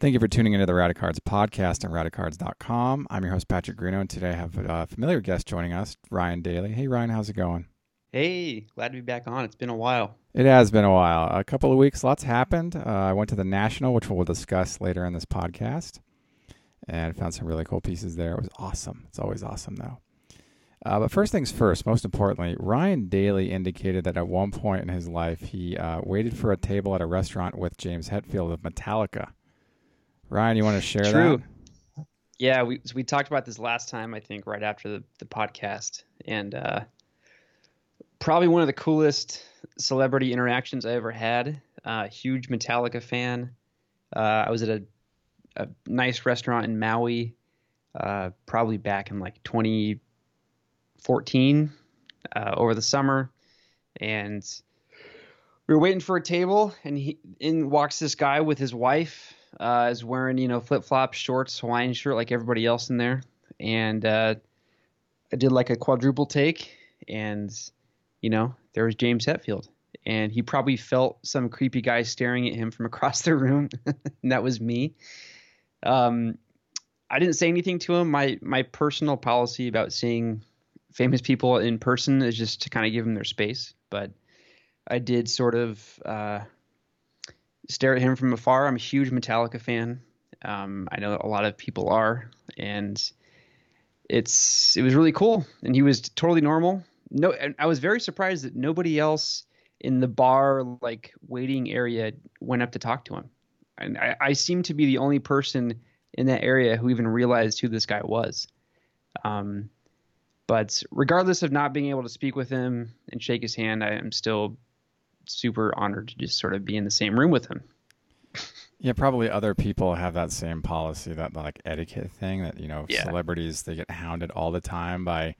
Thank you for tuning into the Radicards podcast on radicards.com. I'm your host, Patrick Greeno, and today I have a familiar guest joining us, Ryan Daly. Hey, Ryan, how's it going? Hey, glad to be back on. It's been a while. It has been a while. A couple of weeks, lots happened. Uh, I went to the National, which we'll discuss later in this podcast, and found some really cool pieces there. It was awesome. It's always awesome, though. Uh, but first things first, most importantly, Ryan Daly indicated that at one point in his life, he uh, waited for a table at a restaurant with James Hetfield of Metallica. Ryan, you want to share True. that? Yeah, we we talked about this last time, I think, right after the, the podcast. And uh, probably one of the coolest celebrity interactions I ever had. Uh, huge Metallica fan. Uh, I was at a, a nice restaurant in Maui, uh, probably back in like 2014 uh, over the summer. And we were waiting for a table, and he, in walks this guy with his wife uh, is wearing you know flip flops, shorts, Hawaiian shirt like everybody else in there, and uh, I did like a quadruple take, and you know there was James Hetfield, and he probably felt some creepy guy staring at him from across the room, and that was me. Um, I didn't say anything to him. My my personal policy about seeing famous people in person is just to kind of give them their space, but I did sort of. Uh, stare at him from afar. I'm a huge Metallica fan. Um, I know a lot of people are, and it's it was really cool. And he was totally normal. No, I was very surprised that nobody else in the bar like waiting area went up to talk to him. And I, I seem to be the only person in that area who even realized who this guy was. Um, but regardless of not being able to speak with him and shake his hand, I am still super honored to just sort of be in the same room with him. Yeah, probably other people have that same policy, that like etiquette thing that, you know, Yeah. celebrities, they get hounded all the time by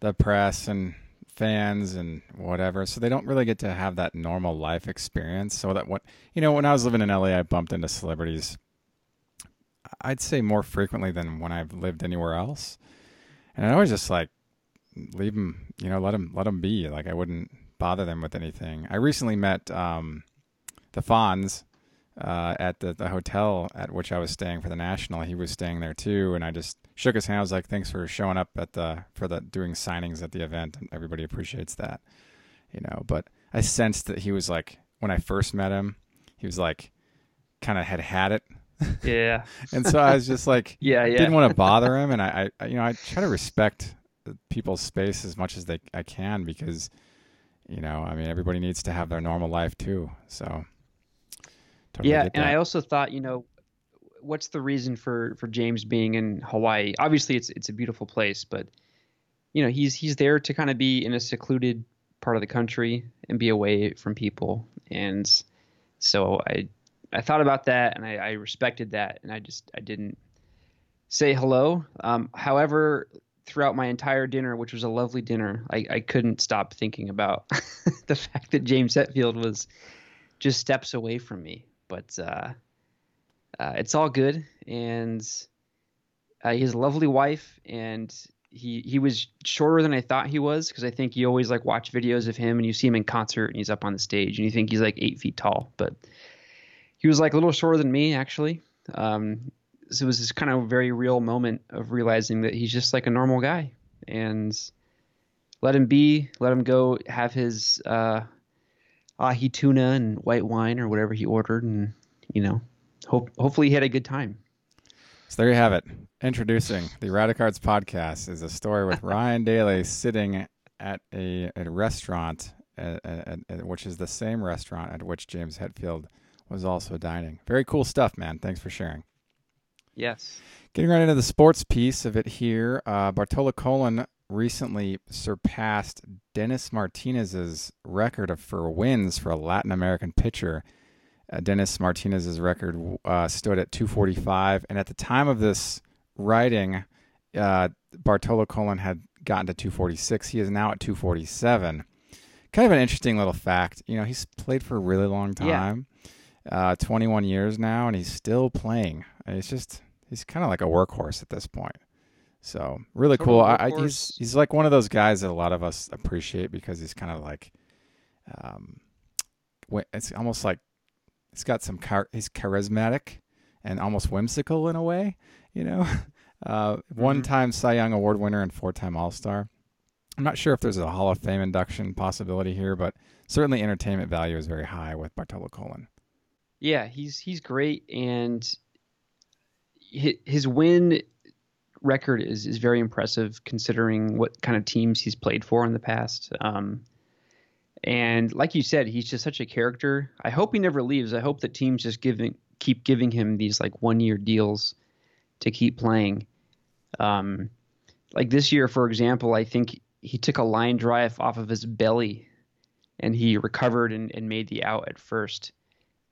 the press and fans and whatever. So they don't really get to have that normal life experience. So that what, you know, when I was living in LA, I bumped into celebrities, I'd say more frequently than when I've lived anywhere else. And I always just like, leave them, you know, let them, let them be. Like I wouldn't bother them with anything. I recently met, um, the Fonz, uh, at the, the hotel at which I was staying for the national. He was staying there too, and I just shook his hand. I was like, "Thanks for showing up at the for the doing signings at the event, and everybody appreciates that." You know, but I sensed that he was like when I first met him, he was like kind of had had it, Yeah. and so I was just like, Yeah, yeah. didn't want to bother him, and I, I, you know, I try to respect people's space as much as they I can because, you know, I mean, everybody needs to have their normal life too. So, yeah, and that. I also thought, you know, what's the reason for for James being in Hawaii? Obviously, it's it's a beautiful place, but you know, he's he's there to kind of be in a secluded part of the country and be away from people, and so I I thought about that and I, I respected that, and I just I didn't say hello. Um, however, throughout my entire dinner, which was a lovely dinner, I, I couldn't stop thinking about the fact that James Hetfield was just steps away from me. But uh, uh, it's all good, and uh, a lovely wife, and he he was shorter than I thought he was because I think you always like watch videos of him and you see him in concert and he's up on the stage and you think he's like eight feet tall, but he was like a little shorter than me actually. Um, it was this kind of very real moment of realizing that he's just like a normal guy and let him be, let him go have his uh, ahi tuna and white wine or whatever he ordered, and you know, hope hopefully he had a good time. So there you have it. Introducing the Radicards podcast is a story with Ryan Daly sitting at a, a restaurant, uh, uh, uh, which is the same restaurant at which James Hetfield was also dining. Very cool stuff, man. Thanks for sharing. Yes. Getting right into the sports piece of it here, uh, Bartolo Colon recently surpassed Dennis Martinez's record of for wins for a Latin American pitcher. Uh, Dennis Martinez's record uh, stood at 245, and at the time of this writing, uh, Bartolo Colon had gotten to 246. He is now at 247. Kind of an interesting little fact. You know, he's played for a really long Yeah. time, uh, 21 years now, and he's still playing. It's just he's kind of like a workhorse at this point. So really cool. I, he's he's like one of those guys that a lot of us appreciate because he's kind of like, um, it's almost like he's got some char- he's charismatic and almost whimsical in a way. You know, uh, one-time Cy Young Award winner and four-time All-Star. I'm not sure if there's a Hall of Fame induction possibility here, but certainly entertainment value is very high with Bartolo Colon. Yeah, he's he's great, and his win record is is very impressive considering what kind of teams he's played for in the past. Um, and like you said, he's just such a character. I hope he never leaves. I hope that teams just giving keep giving him these like one year deals to keep playing. Um, like this year, for example, I think he took a line drive off of his belly and he recovered and, and made the out at first.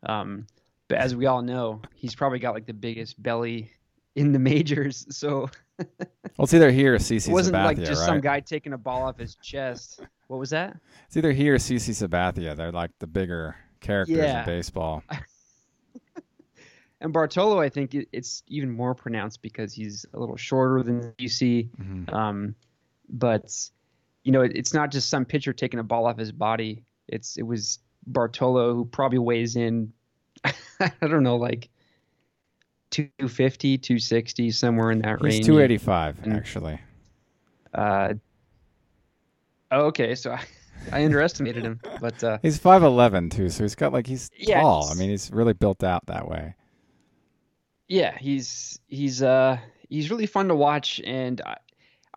Um, but as we all know, he's probably got like the biggest belly in the majors. So well, it's either he or CC. It wasn't Sabathia, like just right? some guy taking a ball off his chest. What was that? It's either he or CC Sabathia. They're like the bigger characters Yeah. in baseball. And Bartolo, I think it- it's even more pronounced because he's a little shorter than CC. Mhm. Um, but you know, it, it's not just some pitcher taking a ball off his body. It's it was Bartolo who probably weighs in, I don't know, like 250, 260, somewhere in that range. He's 285 And- actually. Uh, oh, okay, so I, I underestimated him, but uh, He's 5'11 too, so he's got like he's Yeah, tall. I mean, he's really built out that way. yeah, he's he's uh he's really fun to watch, and I,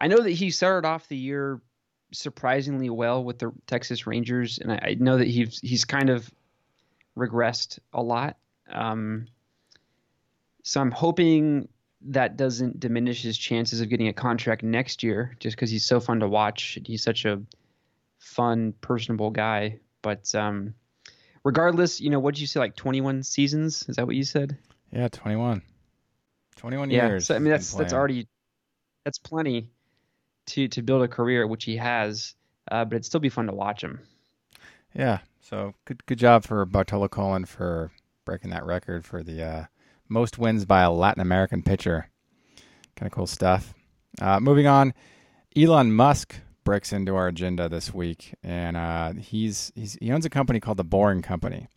I know that he started off the year surprisingly well with the Texas Rangers, and I, I know that he's he's kind of regressed a lot. Um, so I'm hoping that doesn't diminish his chances of getting a contract next year, just because he's so fun to watch. He's such a fun, personable guy. But um, regardless, you know, what did you say? Like 21 seasons? Is that what you said? Yeah, 21. 21 yeah. years. So I mean, that's that's already that's plenty to to build a career, which he has. Uh, but it'd still be fun to watch him. Yeah. So good good job for Bartolo Colon for breaking that record for the uh, most wins by a Latin American pitcher. Kind of cool stuff. Uh, moving on, Elon Musk breaks into our agenda this week, and uh, he's, he's he owns a company called the Boring Company,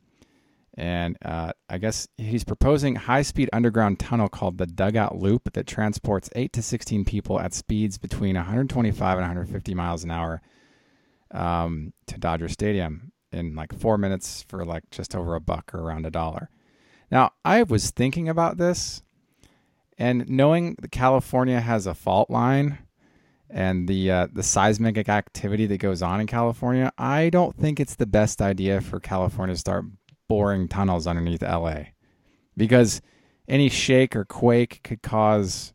and uh, I guess he's proposing high-speed underground tunnel called the Dugout Loop that transports eight to sixteen people at speeds between 125 and 150 miles an hour um, to Dodger Stadium in like four minutes for like just over a buck or around a dollar. Now, I was thinking about this, and knowing that California has a fault line and the uh, the seismic activity that goes on in California, I don't think it's the best idea for California to start boring tunnels underneath LA because any shake or quake could cause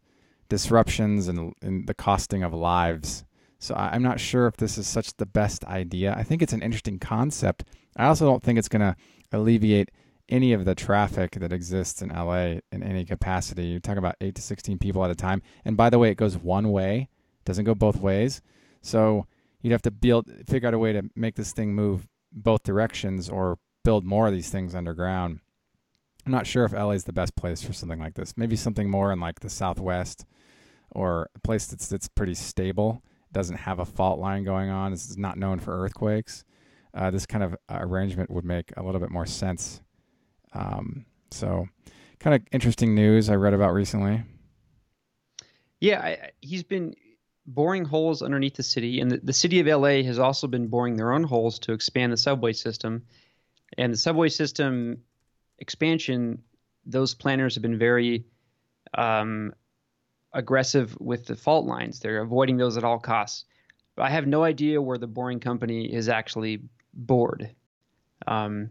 disruptions and, and the costing of lives. So I'm not sure if this is such the best idea. I think it's an interesting concept. I also don't think it's going to alleviate any of the traffic that exists in LA in any capacity. You talk about 8 to 16 people at a time. And by the way, it goes one way, doesn't go both ways. So you'd have to build figure out a way to make this thing move both directions or build more of these things underground. I'm not sure if LA is the best place for something like this. Maybe something more in like the Southwest or a place that's that's pretty stable, doesn't have a fault line going on, is not known for earthquakes. Uh, this kind of arrangement would make a little bit more sense. Um, so, kind of interesting news I read about recently. Yeah, I- he's been boring holes underneath the city, and the, the city of LA has also been boring their own holes to expand the subway system. And the subway system expansion, those planners have been very um, aggressive with the fault lines. They're avoiding those at all costs. But I have no idea where the boring company is actually bored. Um,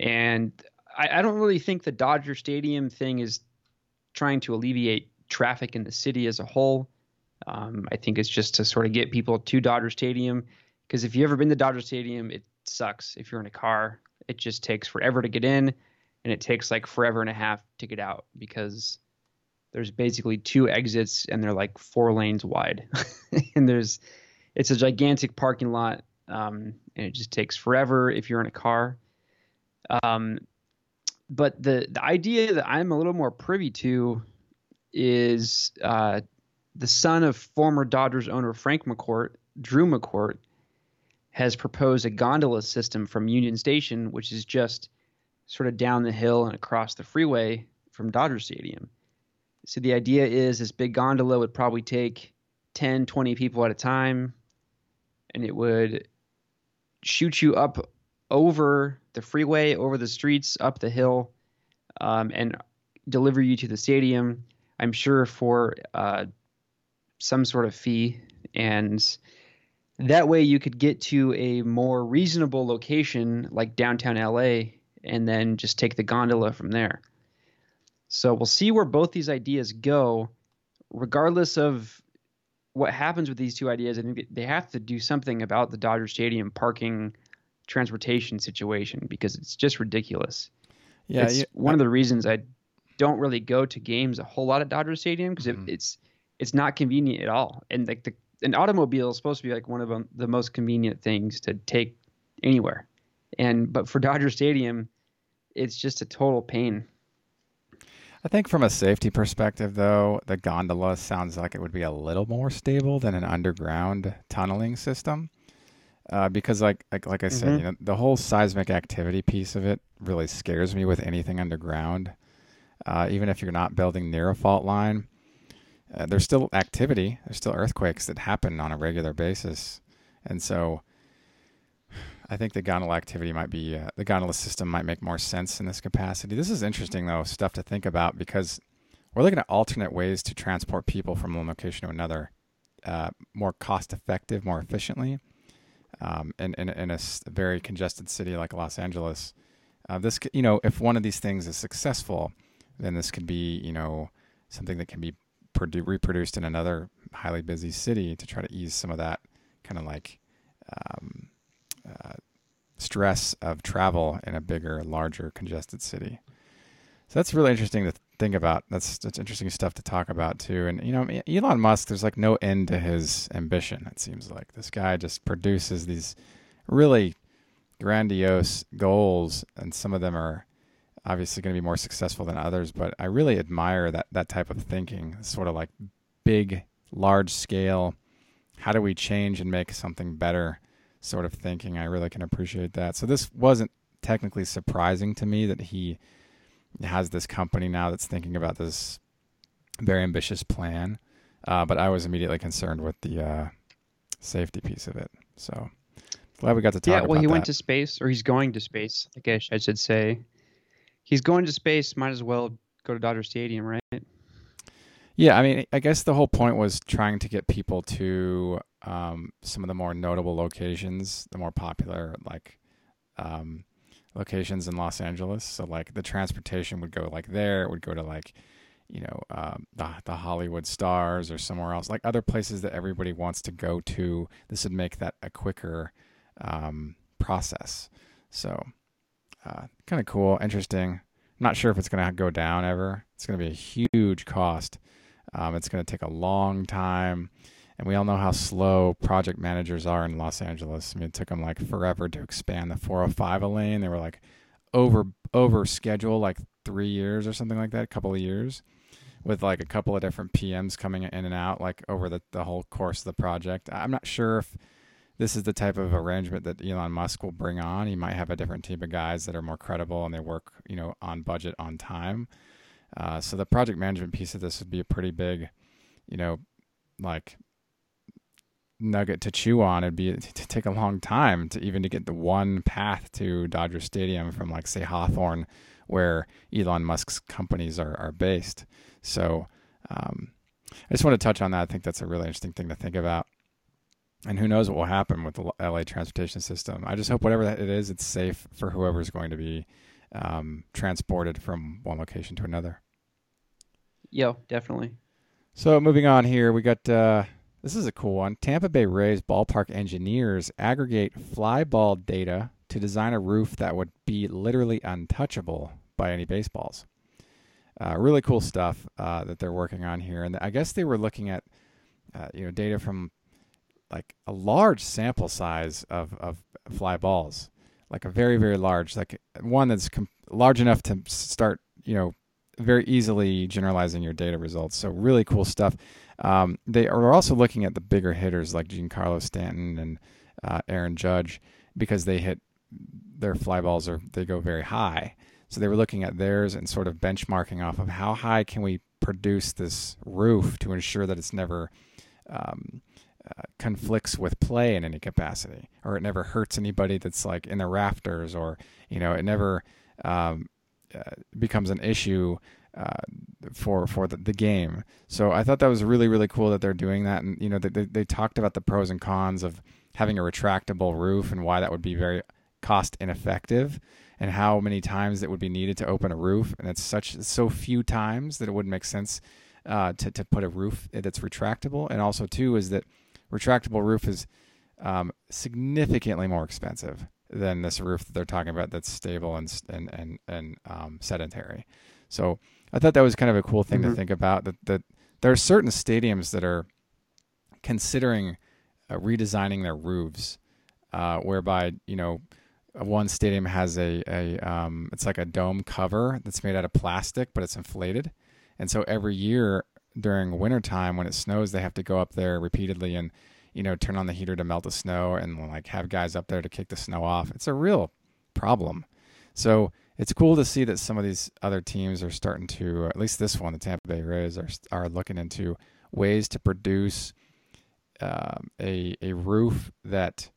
and I, I don't really think the Dodger Stadium thing is trying to alleviate traffic in the city as a whole. Um, I think it's just to sort of get people to Dodger Stadium because if you've ever been to Dodger Stadium, it sucks if you're in a car. It just takes forever to get in, and it takes like forever and a half to get out because there's basically two exits and they're like four lanes wide, and there's it's a gigantic parking lot, um, and it just takes forever if you're in a car. Um, but the the idea that I'm a little more privy to is uh, the son of former Dodgers owner Frank McCourt, Drew McCourt, has proposed a gondola system from Union Station, which is just sort of down the hill and across the freeway from Dodger Stadium. So the idea is this big gondola would probably take 10, 20 people at a time, and it would shoot you up over the freeway, over the streets, up the hill, um, and deliver you to the stadium. I'm sure for uh, some sort of fee, and that way you could get to a more reasonable location like downtown LA, and then just take the gondola from there. So we'll see where both these ideas go, regardless of what happens with these two ideas. I think they have to do something about the Dodger Stadium parking transportation situation because it's just ridiculous. Yeah, it's one of the reasons I don't really go to games a whole lot at Dodger Stadium because mm-hmm. it, it's it's not convenient at all. And like the an automobile is supposed to be like one of the most convenient things to take anywhere. And but for Dodger Stadium, it's just a total pain. I think from a safety perspective, though, the gondola sounds like it would be a little more stable than an underground tunneling system. Uh, because, like, like, like I said, mm-hmm. you know, the whole seismic activity piece of it really scares me with anything underground. Uh, even if you're not building near a fault line, uh, there's still activity. There's still earthquakes that happen on a regular basis, and so I think the gondola activity might be uh, the gondola system might make more sense in this capacity. This is interesting though, stuff to think about because we're looking at alternate ways to transport people from one location to another, uh, more cost effective, more efficiently, um, in, in, in a very congested city like Los Angeles. Uh, this, you know, if one of these things is successful, then this could be, you know, something that can be produ- reproduced in another highly busy city to try to ease some of that kind of like um, stress of travel in a bigger, larger, congested city. So that's really interesting to think about. That's that's interesting stuff to talk about too. And you know, Elon Musk, there's like no end to his ambition. It seems like this guy just produces these really grandiose goals, and some of them are obviously going to be more successful than others. But I really admire that that type of thinking, sort of like big, large scale. How do we change and make something better? Sort of thinking. I really can appreciate that. So this wasn't technically surprising to me that he has this company now that's thinking about this very ambitious plan. Uh, but I was immediately concerned with the uh, safety piece of it. So glad we got to talk. Yeah, well, he that. went to space, or he's going to space. I guess I should say he's going to space. Might as well go to Dodger Stadium, right? Yeah, I mean, I guess the whole point was trying to get people to um, some of the more notable locations, the more popular like um, locations in Los Angeles. So like the transportation would go like there, it would go to like you know um, the the Hollywood stars or somewhere else, like other places that everybody wants to go to. This would make that a quicker um, process. So uh, kind of cool, interesting. Not sure if it's going to go down ever. It's going to be a huge cost. Um, it's going to take a long time. And we all know how slow project managers are in Los Angeles. I mean, it took them like forever to expand the 405 lane. They were like over over schedule, like three years or something like that, a couple of years, with like a couple of different PMs coming in and out, like over the, the whole course of the project. I'm not sure if this is the type of arrangement that Elon Musk will bring on. He might have a different team of guys that are more credible and they work, you know, on budget, on time. Uh, so the project management piece of this would be a pretty big, you know, like nugget to chew on. It'd be to take a long time to even to get the one path to Dodger Stadium from like say Hawthorne, where Elon Musk's companies are are based. So um, I just want to touch on that. I think that's a really interesting thing to think about. And who knows what will happen with the LA transportation system? I just hope whatever that it is, it's safe for whoever's going to be um, transported from one location to another. Yeah, definitely. So moving on here, we got uh, this is a cool one. Tampa Bay Rays ballpark engineers aggregate fly ball data to design a roof that would be literally untouchable by any baseballs. Uh, really cool stuff uh, that they're working on here, and I guess they were looking at uh, you know data from like a large sample size of of fly balls, like a very very large, like one that's com- large enough to start you know very easily generalizing your data results. So really cool stuff. Um, they are also looking at the bigger hitters like Giancarlo Stanton and uh, Aaron Judge because they hit their fly balls or they go very high. So they were looking at theirs and sort of benchmarking off of how high can we produce this roof to ensure that it's never um, uh, conflicts with play in any capacity, or it never hurts anybody that's like in the rafters, or you know, it never um, uh, becomes an issue uh, for for the, the, game. So I thought that was really really cool that they're doing that, and you know, they, they talked about the pros and cons of having a retractable roof and why that would be very cost ineffective and how many times it would be needed to open a roof. And it's such so few times that it wouldn't make sense uh, to, to put a roof that's retractable. And also too is that retractable roof is um, significantly more expensive than this roof that they're talking about that's stable and and and, and um, sedentary. So i thought that was kind of a cool thing mm-hmm. to think about that, that there are certain stadiums that are considering uh, redesigning their roofs uh, whereby you know one stadium has a, a um, it's like a dome cover that's made out of plastic, but it's inflated. And so every year during wintertime when it snows, they have to go up there repeatedly and, you know, turn on the heater to melt the snow and like have guys up there to kick the snow off. It's a real problem. So it's cool to see that some of these other teams are starting to, at least this one, the Tampa Bay Rays, are, are looking into ways to produce um, a, a roof that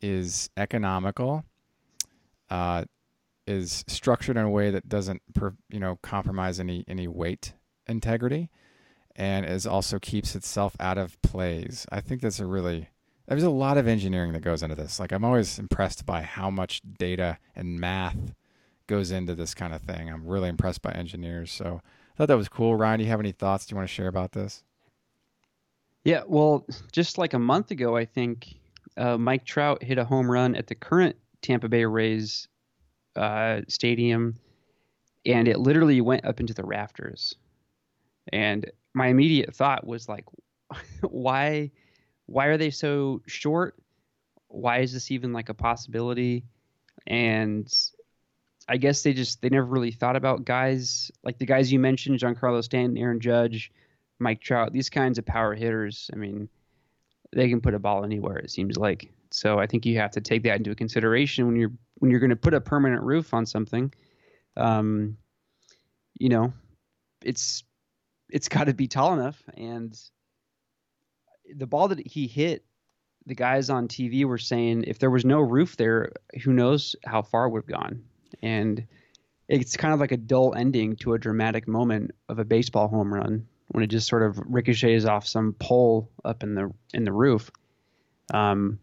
is economical uh, is structured in a way that doesn't, per, you know, compromise any any weight integrity, and is also keeps itself out of plays. I think that's a really there's a lot of engineering that goes into this. Like I'm always impressed by how much data and math goes into this kind of thing. I'm really impressed by engineers. So I thought that was cool. Ryan, do you have any thoughts? Do you want to share about this? Yeah, well, just like a month ago, I think uh, Mike Trout hit a home run at the current Tampa Bay Rays uh, stadium, and it literally went up into the rafters. And my immediate thought was like, why, why are they so short? Why is this even like a possibility? And I guess they just they never really thought about guys like the guys you mentioned, Giancarlo Stanton, Aaron Judge, Mike Trout, these kinds of power hitters. I mean, they can put a ball anywhere. It seems like. So I think you have to take that into consideration when you're when you're going to put a permanent roof on something. Um, you know, it's it's got to be tall enough. And the ball that he hit, the guys on TV were saying if there was no roof there, who knows how far it would have gone. And it's kind of like a dull ending to a dramatic moment of a baseball home run when it just sort of ricochets off some pole up in the in the roof. Um,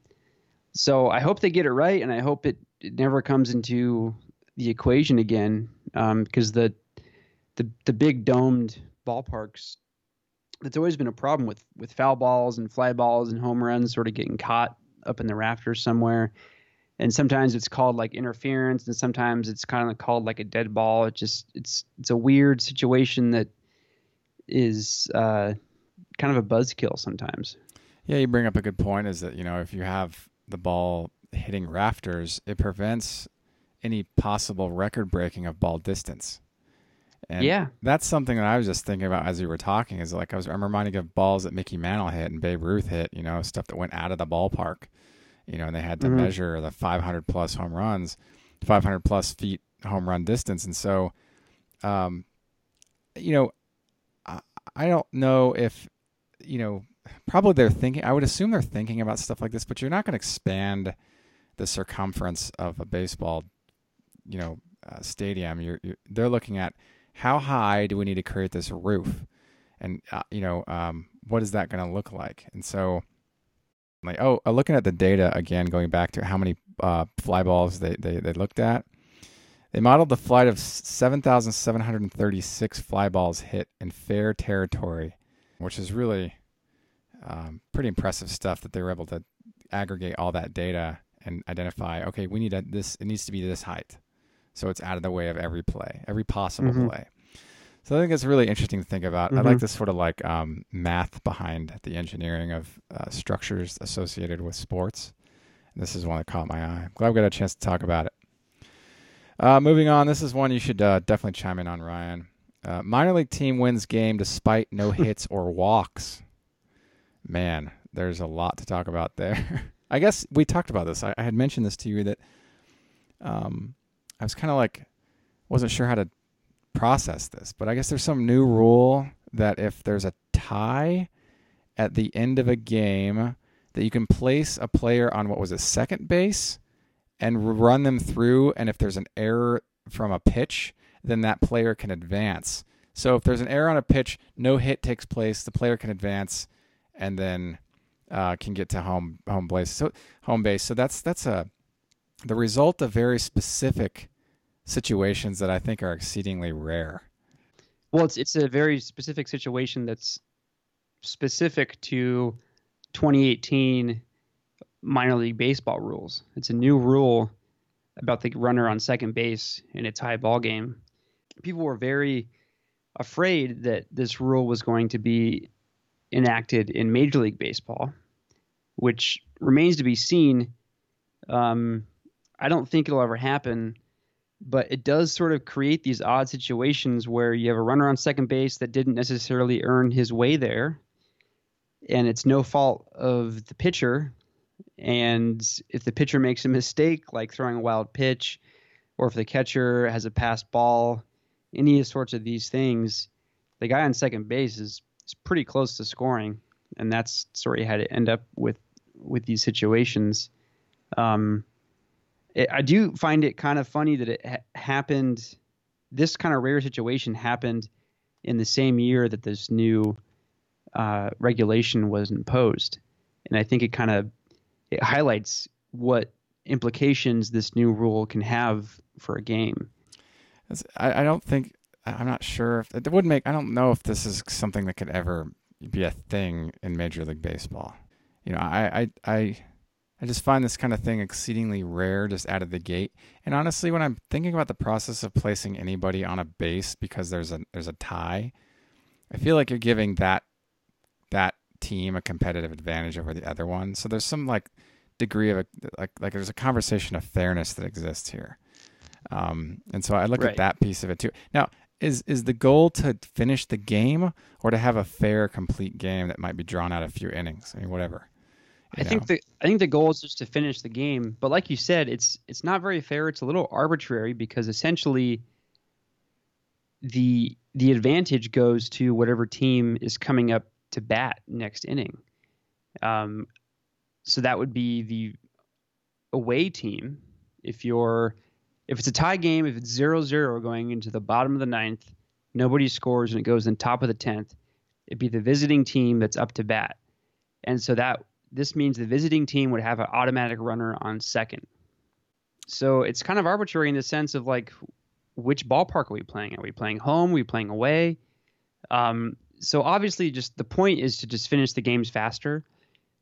so I hope they get it right, and I hope it, it never comes into the equation again, because um, the the the big domed ballparks. That's always been a problem with with foul balls and fly balls and home runs sort of getting caught up in the rafters somewhere. And sometimes it's called like interference, and sometimes it's kind of called like a dead ball. It just it's it's a weird situation that is uh, kind of a buzzkill sometimes. Yeah, you bring up a good point. Is that you know if you have the ball hitting rafters, it prevents any possible record breaking of ball distance. And yeah, that's something that I was just thinking about as we were talking. Is like I was I'm reminding of balls that Mickey Mantle hit and Babe Ruth hit. You know, stuff that went out of the ballpark. You know, and they had to mm-hmm. measure the 500 plus home runs, 500 plus feet home run distance, and so, um, you know, I, I don't know if you know probably they're thinking. I would assume they're thinking about stuff like this, but you're not going to expand the circumference of a baseball, you know, uh, stadium. You're, you're, they're looking at how high do we need to create this roof, and uh, you know, um, what is that going to look like? And so, like, oh, uh, looking at the data again, going back to how many uh, fly balls they, they they looked at. They modeled the flight of 7,736 fly balls hit in fair territory, which is really um, pretty impressive stuff that they were able to aggregate all that data and identify. Okay, we need a, this. It needs to be this height, so it's out of the way of every play, every possible mm-hmm. play. So I think it's really interesting to think about. Mm-hmm. I like this sort of like um, math behind the engineering of uh, structures associated with sports. And this is one that caught my eye. I'm glad we got a chance to talk about it. Uh, moving on, this is one you should uh, definitely chime in on, Ryan. Uh, minor league team wins game despite no hits or walks man, there's a lot to talk about there. I guess we talked about this. I, I, had mentioned this to you that um, I was kind of like wasn't sure how to process this, but I guess there's some new rule that if there's a tie at the end of a game, that you can place a player on what was a second base and run them through. And if there's an error from a pitch, then that player can advance. So if there's an error on a pitch, no hit takes place. The player can advance, and then uh, can get to home home base. So home base. So that's that's a the result of very specific situations that I think are exceedingly rare. Well, it's it's a very specific situation that's specific to 2018 minor league baseball rules. It's a new rule about the runner on second base in a tie ball game. People were very afraid that this rule was going to be enacted in Major League Baseball, which remains to be seen. Um, I don't think it'll ever happen, but it does sort of create these odd situations where you have a runner on second base that didn't necessarily earn his way there, and it's no fault of the pitcher. And if the pitcher makes a mistake, like throwing a wild pitch, or if the catcher has a passed ball, any sorts of these things, the guy on second base is, is pretty close to scoring, and that's sort of how to end up with with these situations. Um, it, I do find it kind of funny that it ha- happened. This kind of rare situation happened in the same year that this new uh, regulation was imposed, and I think it kind of it highlights what implications this new rule can have for a game. I, I don't think I'm not sure if it would make. I don't know if this is something that could ever be a thing in Major League Baseball. You know, I I I, I just find this kind of thing exceedingly rare, just out of the gate. And honestly, when I'm thinking about the process of placing anybody on a base because there's a there's a tie, I feel like you're giving that that team a competitive advantage over the other one. So there's some like degree of a, like like there's a conversation of fairness that exists here. Um, and so I look Right. at that piece of it too. Now, is is the goal to finish the game or to have a fair, complete game that might be drawn out a few innings? I mean, whatever. I think the I think the goal is just to finish the game. But like you said, it's it's not very fair. It's a little arbitrary because essentially the the advantage goes to whatever team is coming up to bat next inning. Um, so that would be the away team. If you're if it's a tie game, if it's zero zero going into the bottom of the ninth, nobody scores and it goes in top of the tenth, it'd be the visiting team that's up to bat. And so that this means the visiting team would have an automatic runner on second. So it's kind of arbitrary in the sense of like which ballpark are we playing? Are we playing home? Are we playing away? Um, so obviously, just the point is to just finish the games faster,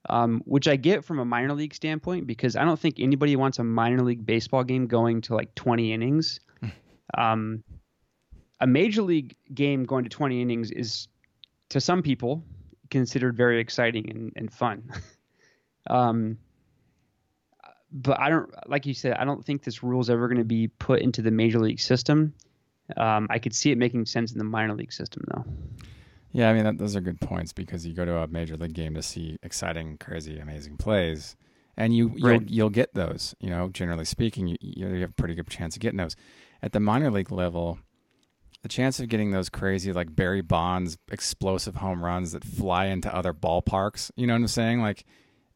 um, which I get from a minor league standpoint because I don't think anybody wants a minor league baseball game going to like 20 innings. um, a major league game going to 20 innings is, to some people, considered very exciting and, and fun. um, but I don't, like you said, I don't think this rule is ever going to be put into the major league system. Um, I could see it making sense in the minor league system, though. Yeah, I mean that, those are good points because you go to a major league game to see exciting, crazy, amazing plays, and you you'll, Right. you'll get those. You know, generally speaking, you, you have a pretty good chance of getting those. At the minor league level, the chance of getting those crazy like Barry Bonds explosive home runs that fly into other ballparks, you know what I'm saying? Like,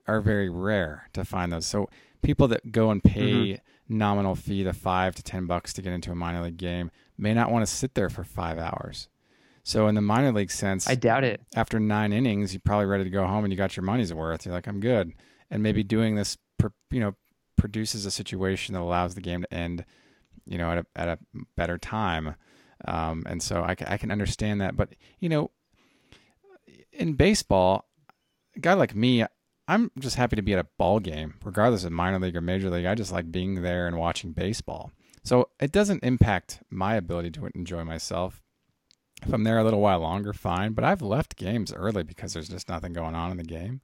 are very rare to find those. So people that go and pay nominal fee the five to ten bucks to get into a minor league game may not want to sit there for five hours. So in the minor league sense, I doubt it. after nine innings, you're probably ready to go home and you got your money's worth. You're like, I'm good. And maybe doing this, you know, produces a situation that allows the game to end, you know, at a, at a better time. Um, and so I, I can understand that. But, you know, in baseball, a guy like me, I'm just happy to be at a ball game, regardless of minor league or major league. I just like being there and watching baseball. So it doesn't impact my ability to enjoy myself. If I'm there a little while longer, fine. But I've left games early because there's just nothing going on in the game.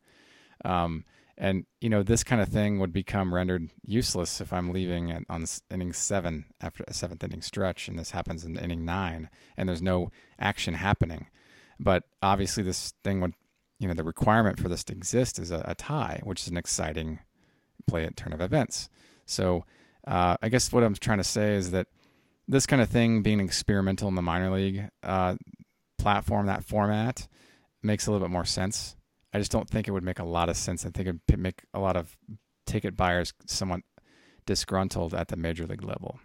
Um, and you know, this kind of thing would become rendered useless if I'm leaving at, on inning seven after a seventh inning stretch, and this happens in inning nine, and there's no action happening. But obviously, this thing would, you know, the requirement for this to exist is a, a tie, which is an exciting play at turn of events. So, uh, I guess what I'm trying to say is that this kind of thing being experimental in the minor league uh, platform, that format makes a little bit more sense. I just don't think it would make a lot of sense. I think it would make a lot of ticket buyers somewhat disgruntled at the major league level.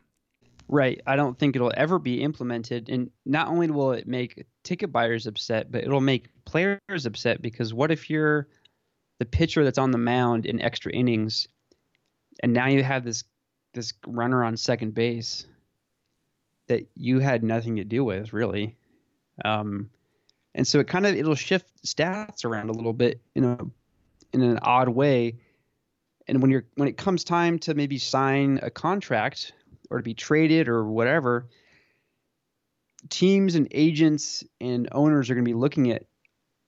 Right. I don't think it'll ever be implemented. And not only will it make ticket buyers upset, but it'll make players upset because what if you're the pitcher that's on the mound in extra innings and now you have this this runner on second base that you had nothing to do with really. Um, and so it kind of it'll shift stats around a little bit in a in an odd way. And when you're when it comes time to maybe sign a contract or to be traded or whatever, teams and agents and owners are going to be looking at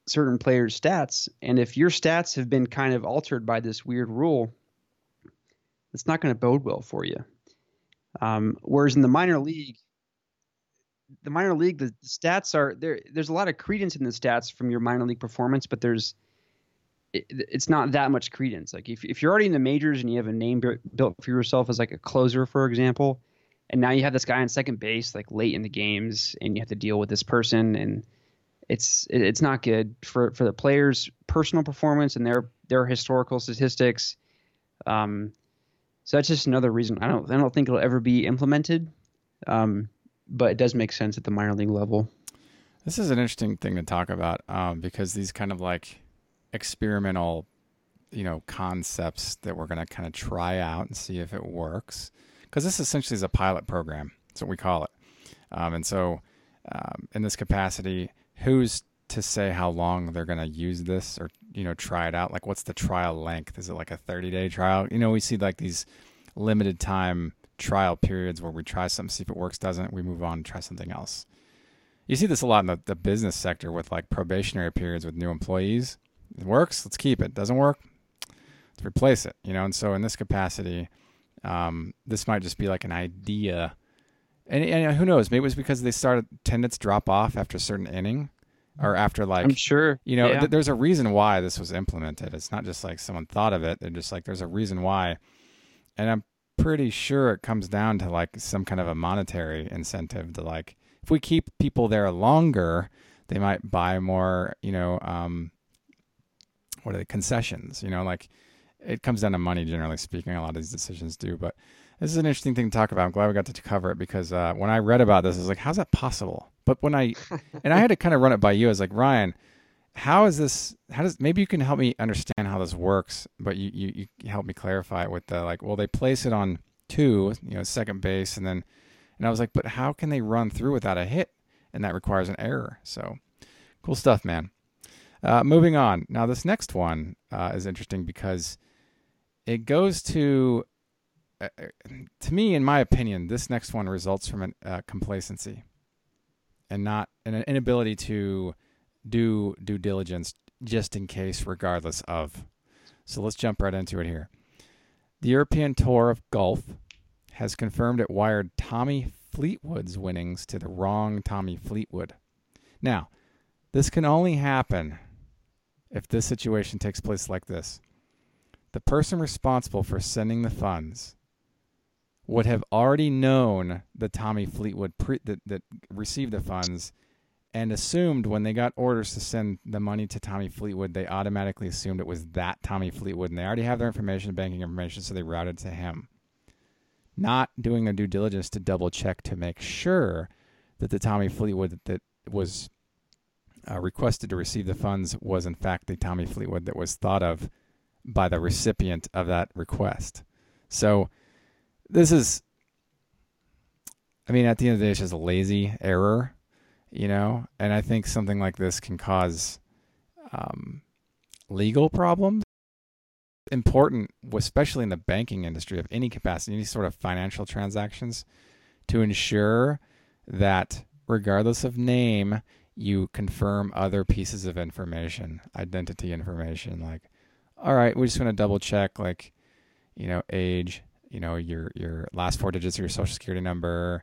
certain players' stats, and if your stats have been kind of altered by this weird rule, it's not going to bode well for you. Um, whereas in the minor league, the minor league, the stats are there. There's a lot of credence in the stats from your minor league performance, but there's it, it's not that much credence. Like if if you're already in the majors and you have a name built for yourself as like a closer, for example, and now you have this guy on second base like late in the games, and you have to deal with this person, and it's it's not good for for the players' personal performance and their their historical statistics. Um, so that's just another reason I don't I don't think it'll ever be implemented. Um, but it does make sense at the minor league level. This is an interesting thing to talk about um, because these kind of like experimental, you know, concepts that we're going to kind of try out and see if it works. Because this essentially is a pilot program. That's what we call it. Um, and so, um, in this capacity, who's to say how long they're going to use this or you know try it out? Like, what's the trial length? Is it like a 30 day trial? You know, we see like these limited time trial periods where we try something, see if it works, doesn't, we move on and try something else. You see this a lot in the, the business sector with like probationary periods with new employees. It works, let's keep it. Doesn't work, let's replace it. You know, and so in this capacity, um, this might just be like an idea. And, and who knows? Maybe it was because they started attendance drop off after a certain inning, or after like I'm sure you know yeah. th- there's a reason why this was implemented. It's not just like someone thought of it. They're just like there's a reason why, and I'm pretty sure it comes down to like some kind of a monetary incentive to like if we keep people there longer, they might buy more, you know, um, what are the concessions? You know, like it comes down to money generally speaking. A lot of these decisions do, but this is an interesting thing to talk about. I'm glad we got to cover it because uh, when I read about this, I was like, how's that possible? But when I and I had to kind of run it by you, I was like, Ryan, how is this how does maybe you can help me understand how this works but you, you you help me clarify it with the like well they place it on two you know second base and then and i was like but how can they run through without a hit? And that requires an error. So cool stuff man. Uh, moving on. Now this next one uh, is interesting because it goes to uh, uh to me in my opinion this next one results from a uh, complacency and not an inability to do due diligence just in case, regardless of. So let's jump right into it here. The European Tour of Golf has confirmed it wired Tommy Fleetwood's winnings to the wrong Tommy Fleetwood. Now, this can only happen if this situation takes place like this. The person responsible for sending the funds would have already known that Tommy Fleetwood pre- that, that received the funds and assumed when they got orders to send the money to Tommy Fleetwood, they automatically assumed it was that Tommy Fleetwood, and they already have their information, banking information, so they routed to him. Not doing their due diligence to double check to make sure that the Tommy Fleetwood that was uh, requested to receive the funds was in fact the Tommy Fleetwood that was thought of by the recipient of that request. So this is, I mean, at the end of the day, it's just a lazy error you know, and I think something like this can cause um, legal problems. Important, especially in the banking industry of any capacity, any sort of financial transactions, to ensure that regardless of name, you confirm other pieces of information, identity information. Like, all right, we just want to double check, like, you know, age, you know, your your last four digits of your social security number,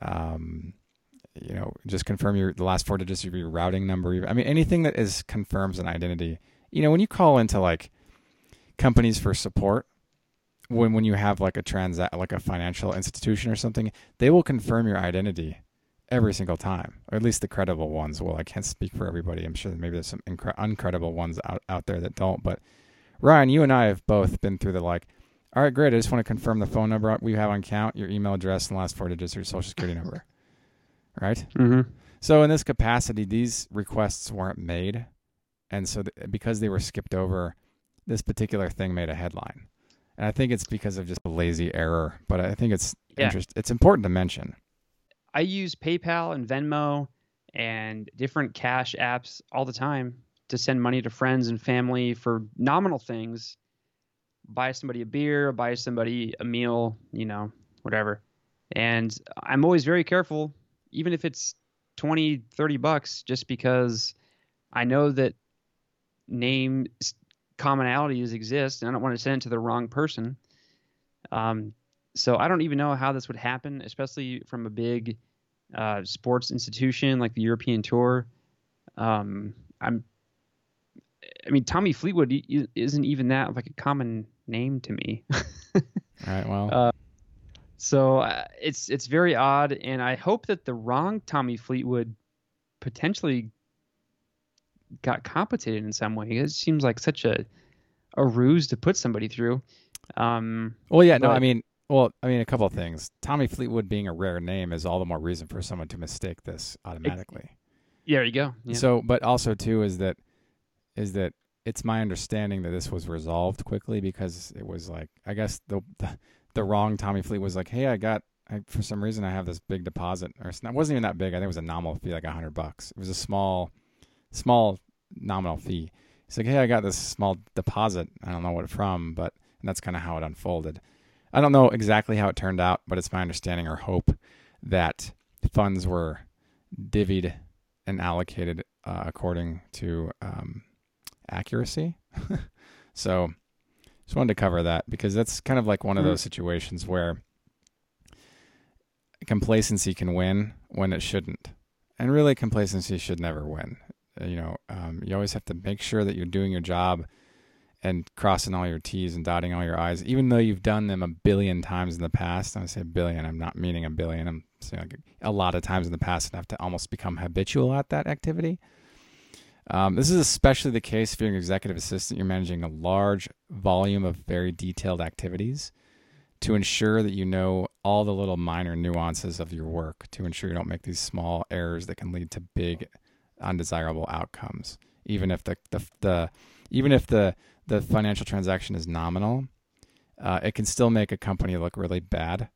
um, you know, just confirm your the last four digits of your routing number. I mean, anything that is confirms an identity. You know, when you call into like companies for support when when you have like a transact like a financial institution or something, they will confirm your identity every single time, or at least the credible ones will. I can't speak for everybody. I'm sure maybe there's some incre- uncredible ones out out there that don't. But Ryan, you and I have both been through the like. All right, great. I just want to confirm the phone number we have on count, your email address, and the last four digits of your social security number. Right. Mm-hmm. So in this capacity, these requests weren't made, and so th- because they were skipped over, this particular thing made a headline. And I think it's because of just a lazy error, but I think it's Yeah. interest. It's important to mention. I use PayPal and Venmo and different cash apps all the time to send money to friends and family for nominal things. Buy somebody a beer, buy somebody a meal, you know, whatever. And I'm always very careful, even if it's 20, 30 bucks, just because I know that name commonalities exist and I don't want to send it to the wrong person. Um, so I don't even know how this would happen, especially from a big uh, sports institution like the European Tour. Um, I'm, I mean, Tommy Fleetwood isn't even that like a common name to me. All right. Well, Uh, so uh, it's it's very odd, and I hope that the wrong Tommy Fleetwood potentially got compensated in some way. It seems like such a a ruse to put somebody through. Um, well, yeah. No, I mean, well, I mean, a couple of things. Tommy Fleetwood being a rare name is all the more reason for someone to mistake this automatically. yeah, there you go. Yeah. So, but also too is that is that it's my understanding that this was resolved quickly because it was like I guess the the, the wrong Tommy Fleet was like, hey, I got I, for some reason I have this big deposit, or it wasn't even that big. I think it was a nominal fee, like a hundred bucks. It was a small, small nominal fee. He's like, hey, I got this small deposit. I don't know what from, but that's kind of how it unfolded. I don't know exactly how it turned out, but it's my understanding or hope that funds were divvied and allocated uh, according to um, accuracy. so, just wanted to cover that because that's kind of like one of Mhm. those situations where complacency can win when it shouldn't, and really complacency should never win. Uh, You know, um, you always have to make sure that you're doing your job and crossing all your T's and dotting all your I's, even though you've done them a billion times in the past. When I say a billion, I'm not meaning a billion. I'm saying like a lot of times in the past enough to almost become habitual at that activity. Um, this is especially the case if you're an executive assistant. You're managing a large volume of very detailed activities to ensure that you know all the little minor nuances of your work, to ensure you don't make these small errors that can lead to big, undesirable outcomes. Even if the the, the even if the the financial transaction is nominal, uh, it can still make a company look really bad.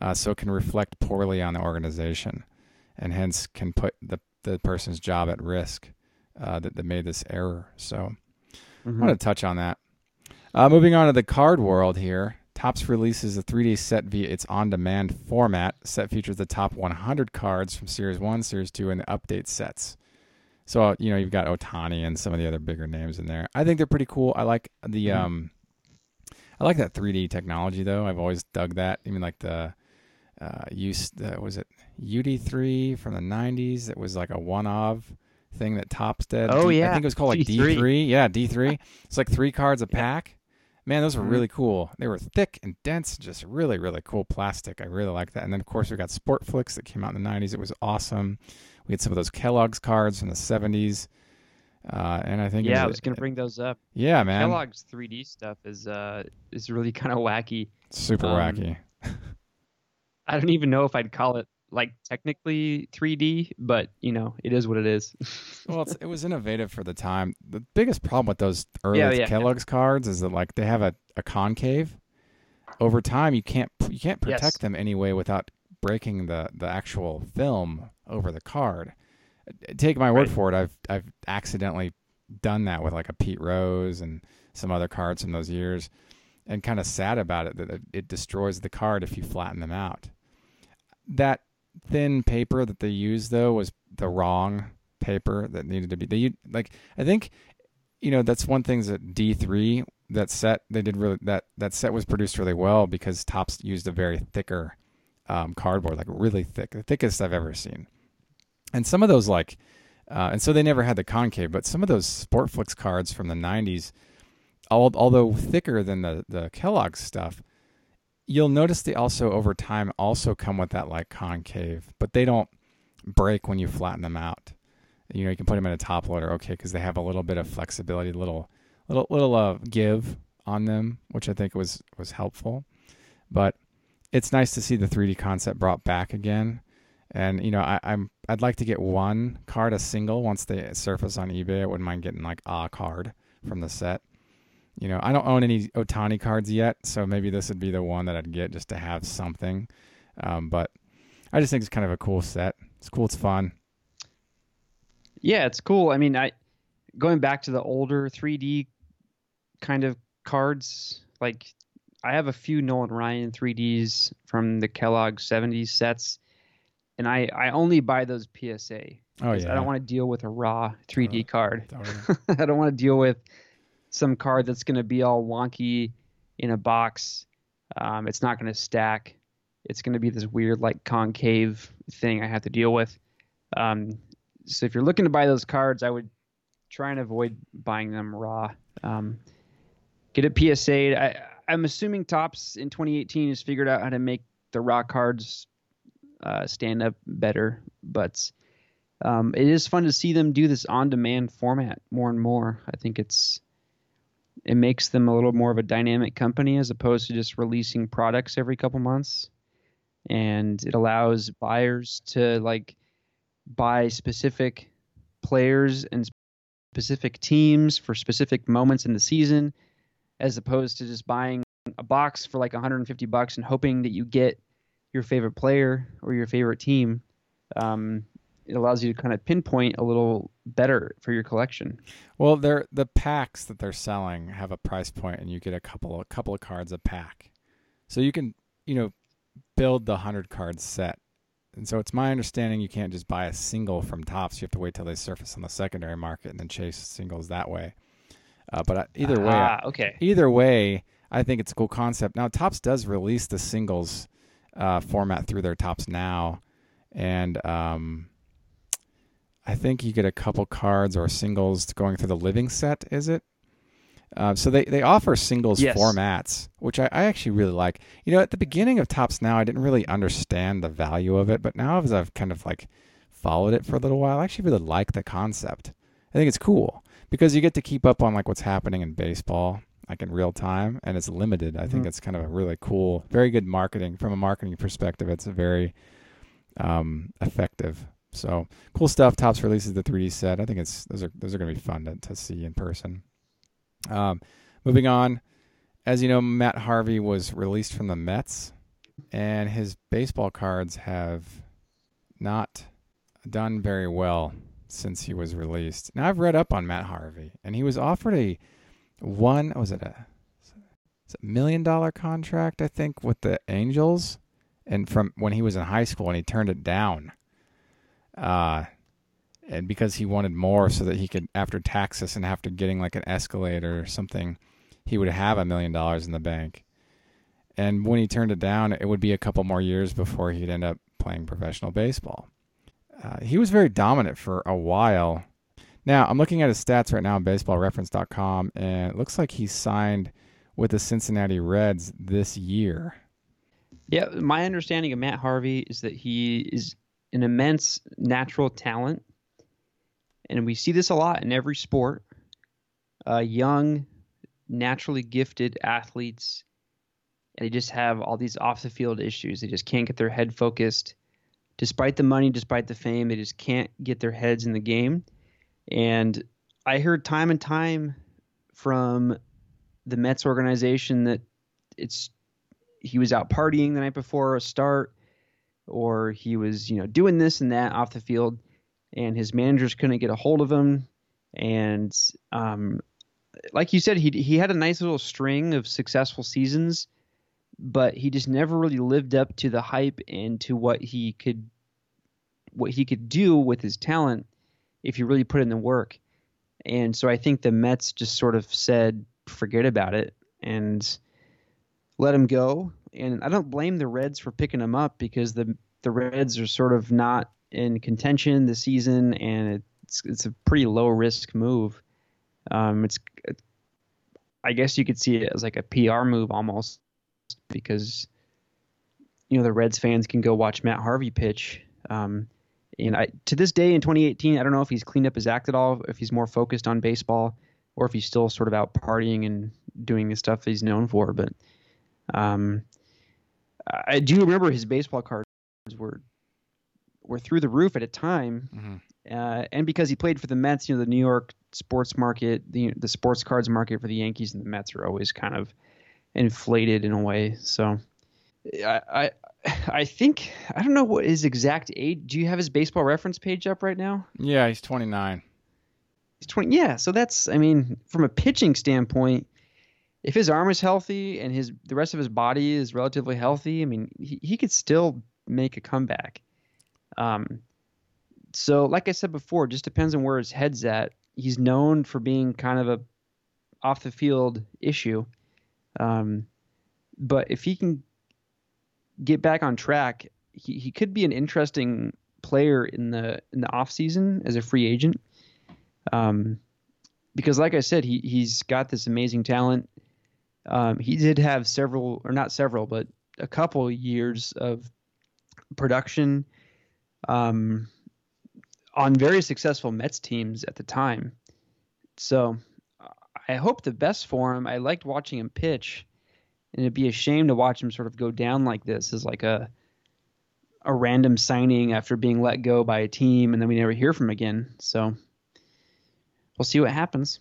Uh, so it can reflect poorly on the organization, and hence can put the the person's job at risk uh, that, that made this error. So I Mhm. want to touch on that. Uh, moving on to the card world here. Topps releases a 3D set via its on-demand format. Set features the top 100 cards from Series 1, Series 2, and the update sets. So, uh, you know, you've got Ohtani and some of the other bigger names in there. I think they're pretty cool. I like the Mhm. um I like that 3D technology though. I've always dug that. I mean, like the uh use the was it UD3 from the 90s that was like a one of thing that Topps did. Oh, D- I yeah. I think it was called like D3. D3. Yeah, D3. It's like 3 cards a Yeah. pack. Man, those were Mhm. really cool. They were thick and dense, just really, really cool plastic. I really like that. And then, of course, we got Sportflics that came out in the 90s. It was awesome. We had some of those Kellogg's cards from the 70s. Uh, and I think, it yeah, I was- was gonna bring those up. yeah, man, Kellogg's 3D stuff is uh is really kind of wacky. super um, wacky. I don't even know if I'd call it like technically 3D, but you know, it is what it is. well, it's, it was innovative for the time. The biggest problem with those early Yeah, yeah. Kellogg's cards is that like they have a, a concave. Over time, you can't you can't protect Yes. them anyway without breaking the the actual film over the card. Take my word Right. for it. I've I've accidentally done that with like a Pete Rose and some other cards from those years, and kind of sad about it that it, it destroys the card if you flatten them out. That thin paper that they used though was the wrong paper that needed to be. They like I think you know that's one thing that D three that set they did really that that set was produced really well because Topps used a very thicker um, cardboard like really thick the thickest I've ever seen and some of those like uh, and so they never had the concave but some of those Sportflics cards from the 90s al- although thicker than the the Kellogg's stuff you'll notice they also over time also come with that like concave, but they don't break when you flatten them out. You know, you can put them in a top loader, okay, because they have a little bit of flexibility, little little little uh, give on them, which I think was was helpful. But it's nice to see the 3D concept brought back again. And you know, I, I'm I'd like to get one card, a single, once they surface on eBay. I wouldn't mind getting like a card from the set. You know, I don't own any Ohtani cards yet, so maybe this would be the one that I'd get just to have something. Um, but I just think it's kind of a cool set. It's cool. It's fun. Yeah, it's cool. I mean, I going back to the older 3D kind of cards, like I have a few Nolan Ryan 3Ds from the Kellogg 70s sets, and I, I only buy those PSA. Oh yeah. I don't want to deal with a raw 3D Oh, card. Totally. I don't want to deal with some card that's going to be all wonky in a box. Um, it's not going to stack. It's going to be this weird, like concave thing I have to deal with. Um, so if you're looking to buy those cards, I would try and avoid buying them raw. Um, get it PSA. I, I'm assuming Topps in 2018 has figured out how to make the raw cards uh, stand up better, but um, it is fun to see them do this on-demand format more and more. I think it's it makes them a little more of a dynamic company as opposed to just releasing products every couple months, and it allows buyers to like buy specific players and specific teams for specific moments in the season, as opposed to just buying a box for like 150 bucks and hoping that you get your favorite player or your favorite team. Um, it allows you to kind of pinpoint a little better for your collection. Well, they're the packs that they're selling have a price point, and you get a couple a couple of cards a pack, so you can you know build the hundred card set. And so it's my understanding you can't just buy a single from Topps. You have to wait till they surface on the secondary market and then chase singles that way. Uh, but I, either way, I- Ah, okay. either way, I think it's a cool concept. Now, Topps does release the singles uh, format through their Topps now, and um, I think you get a couple cards or singles going through the living set. Is it? Uh, so they, they offer singles Yes. formats, which I, I actually really like. You know, at the beginning of Topps Now, I didn't really understand the value of it, but now as I've kind of like followed it for a little while, I actually really like the concept. I think it's cool because you get to keep up on like what's happening in baseball like in real time and it's limited. I think Mhm. it's kind of a really cool, very good marketing from a marketing perspective. It's a very um, effective. So cool stuff. Topps releases the 3D set. I think it's those are those are going to be fun to, to see in person. Um, moving on, as you know, Matt Harvey was released from the Mets, and his baseball cards have not done very well since he was released. Now I've read up on Matt Harvey, and he was offered a one was it a, it's a million dollar contract I think with the Angels, and from when he was in high school, and he turned it down. Uh, and because he wanted more, so that he could after taxes and after getting like an escalator or something, he would have a million dollars in the bank. And when he turned it down, it would be a couple more years before he'd end up playing professional baseball. Uh, he was very dominant for a while. Now, I'm looking at his stats right now on baseballreference.com, and it looks like he signed with the Cincinnati Reds this year. Yeah, my understanding of Matt Harvey is that he is an immense natural talent, and we see this a lot in every sport. Uh, young, naturally gifted athletes, and they just have all these off the field issues. They just can't get their head focused, despite the money, despite the fame. They just can't get their heads in the game. And I heard time and time from the Mets organization that it's he was out partying the night before a start or he was you know doing this and that off the field and his managers couldn't get a hold of him and um, like you said he he had a nice little string of successful seasons but he just never really lived up to the hype and to what he could what he could do with his talent if he really put in the work and so I think the Mets just sort of said forget about it and let him go. And I don't blame the Reds for picking him up because the the Reds are sort of not in contention this season, and it's it's a pretty low risk move. Um, it's I guess you could see it as like a PR move almost because you know the Reds fans can go watch Matt Harvey pitch. Um, and I to this day in 2018, I don't know if he's cleaned up his act at all, if he's more focused on baseball, or if he's still sort of out partying and doing the stuff he's known for. But um, I do remember his baseball cards were were through the roof at a time, mm-hmm. uh, and because he played for the Mets, you know, the New York sports market, the the sports cards market for the Yankees and the Mets are always kind of inflated in a way. So I, I I think I don't know what his exact age. Do you have his baseball reference page up right now? Yeah, he's 29. He's 20. Yeah, so that's I mean, from a pitching standpoint, if his arm is healthy and his the rest of his body is relatively healthy, I mean, he, he could still make a comeback. Um, so like I said before, it just depends on where his head's at. He's known for being kind of a off the field issue. Um, but if he can get back on track, he, he could be an interesting player in the in the off season as a free agent. Um, because like I said, he he's got this amazing talent. Um, he did have several, or not several, but a couple years of production um, on very successful Mets teams at the time. So I hope the best for him. I liked watching him pitch and it'd be a shame to watch him sort of go down like this as like a a random signing after being let go by a team and then we never hear from him again. So we'll see what happens.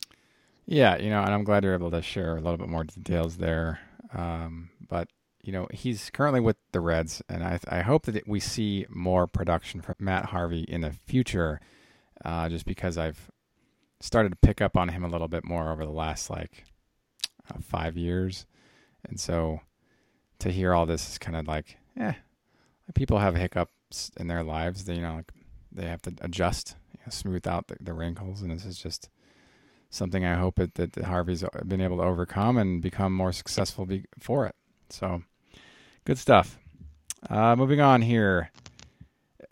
Yeah, you know, and I'm glad you're able to share a little bit more details there. Um, but you know, he's currently with the Reds, and I I hope that we see more production from Matt Harvey in the future, uh, just because I've started to pick up on him a little bit more over the last like uh, five years. And so to hear all this is kind of like, eh, people have hiccups in their lives. They, you know, like they have to adjust, you know, smooth out the, the, wrinkles. And this is just something I hope it, that, Harvey's been able to overcome and become more successful be, for it. So good stuff. Uh, moving on here.